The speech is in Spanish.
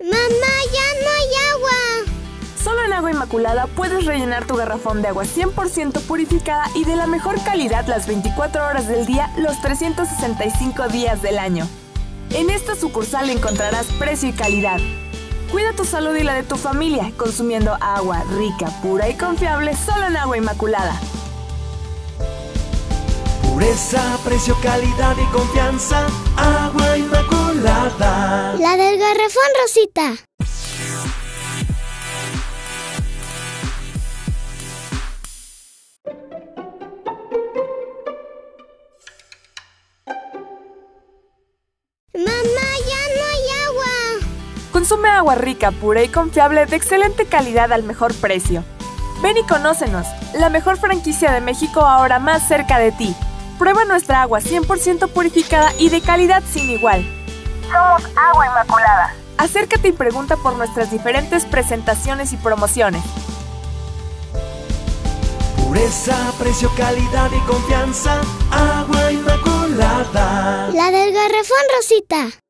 Mamá, ya no hay agua. Solo en Agua Inmaculada puedes rellenar tu garrafón de agua 100% purificada y de la mejor calidad las 24 horas del día, los 365 días del año. En esta sucursal encontrarás precio y calidad. Cuida tu salud y la de tu familia consumiendo agua rica, pura y confiable solo en Agua Inmaculada. Pureza, precio, calidad y confianza. Agua Inmaculada. La del garrafón Rosita. Mamá, ya no hay agua. Consume agua rica, pura y confiable de excelente calidad al mejor precio. Ven y conócenos, la mejor franquicia de México ahora más cerca de ti. Prueba nuestra agua 100% purificada y de calidad sin igual. Somos Agua Inmaculada. Acércate y pregunta por nuestras diferentes presentaciones y promociones. Pureza, precio, calidad y confianza. Agua Inmaculada. La del garrafón Rosita.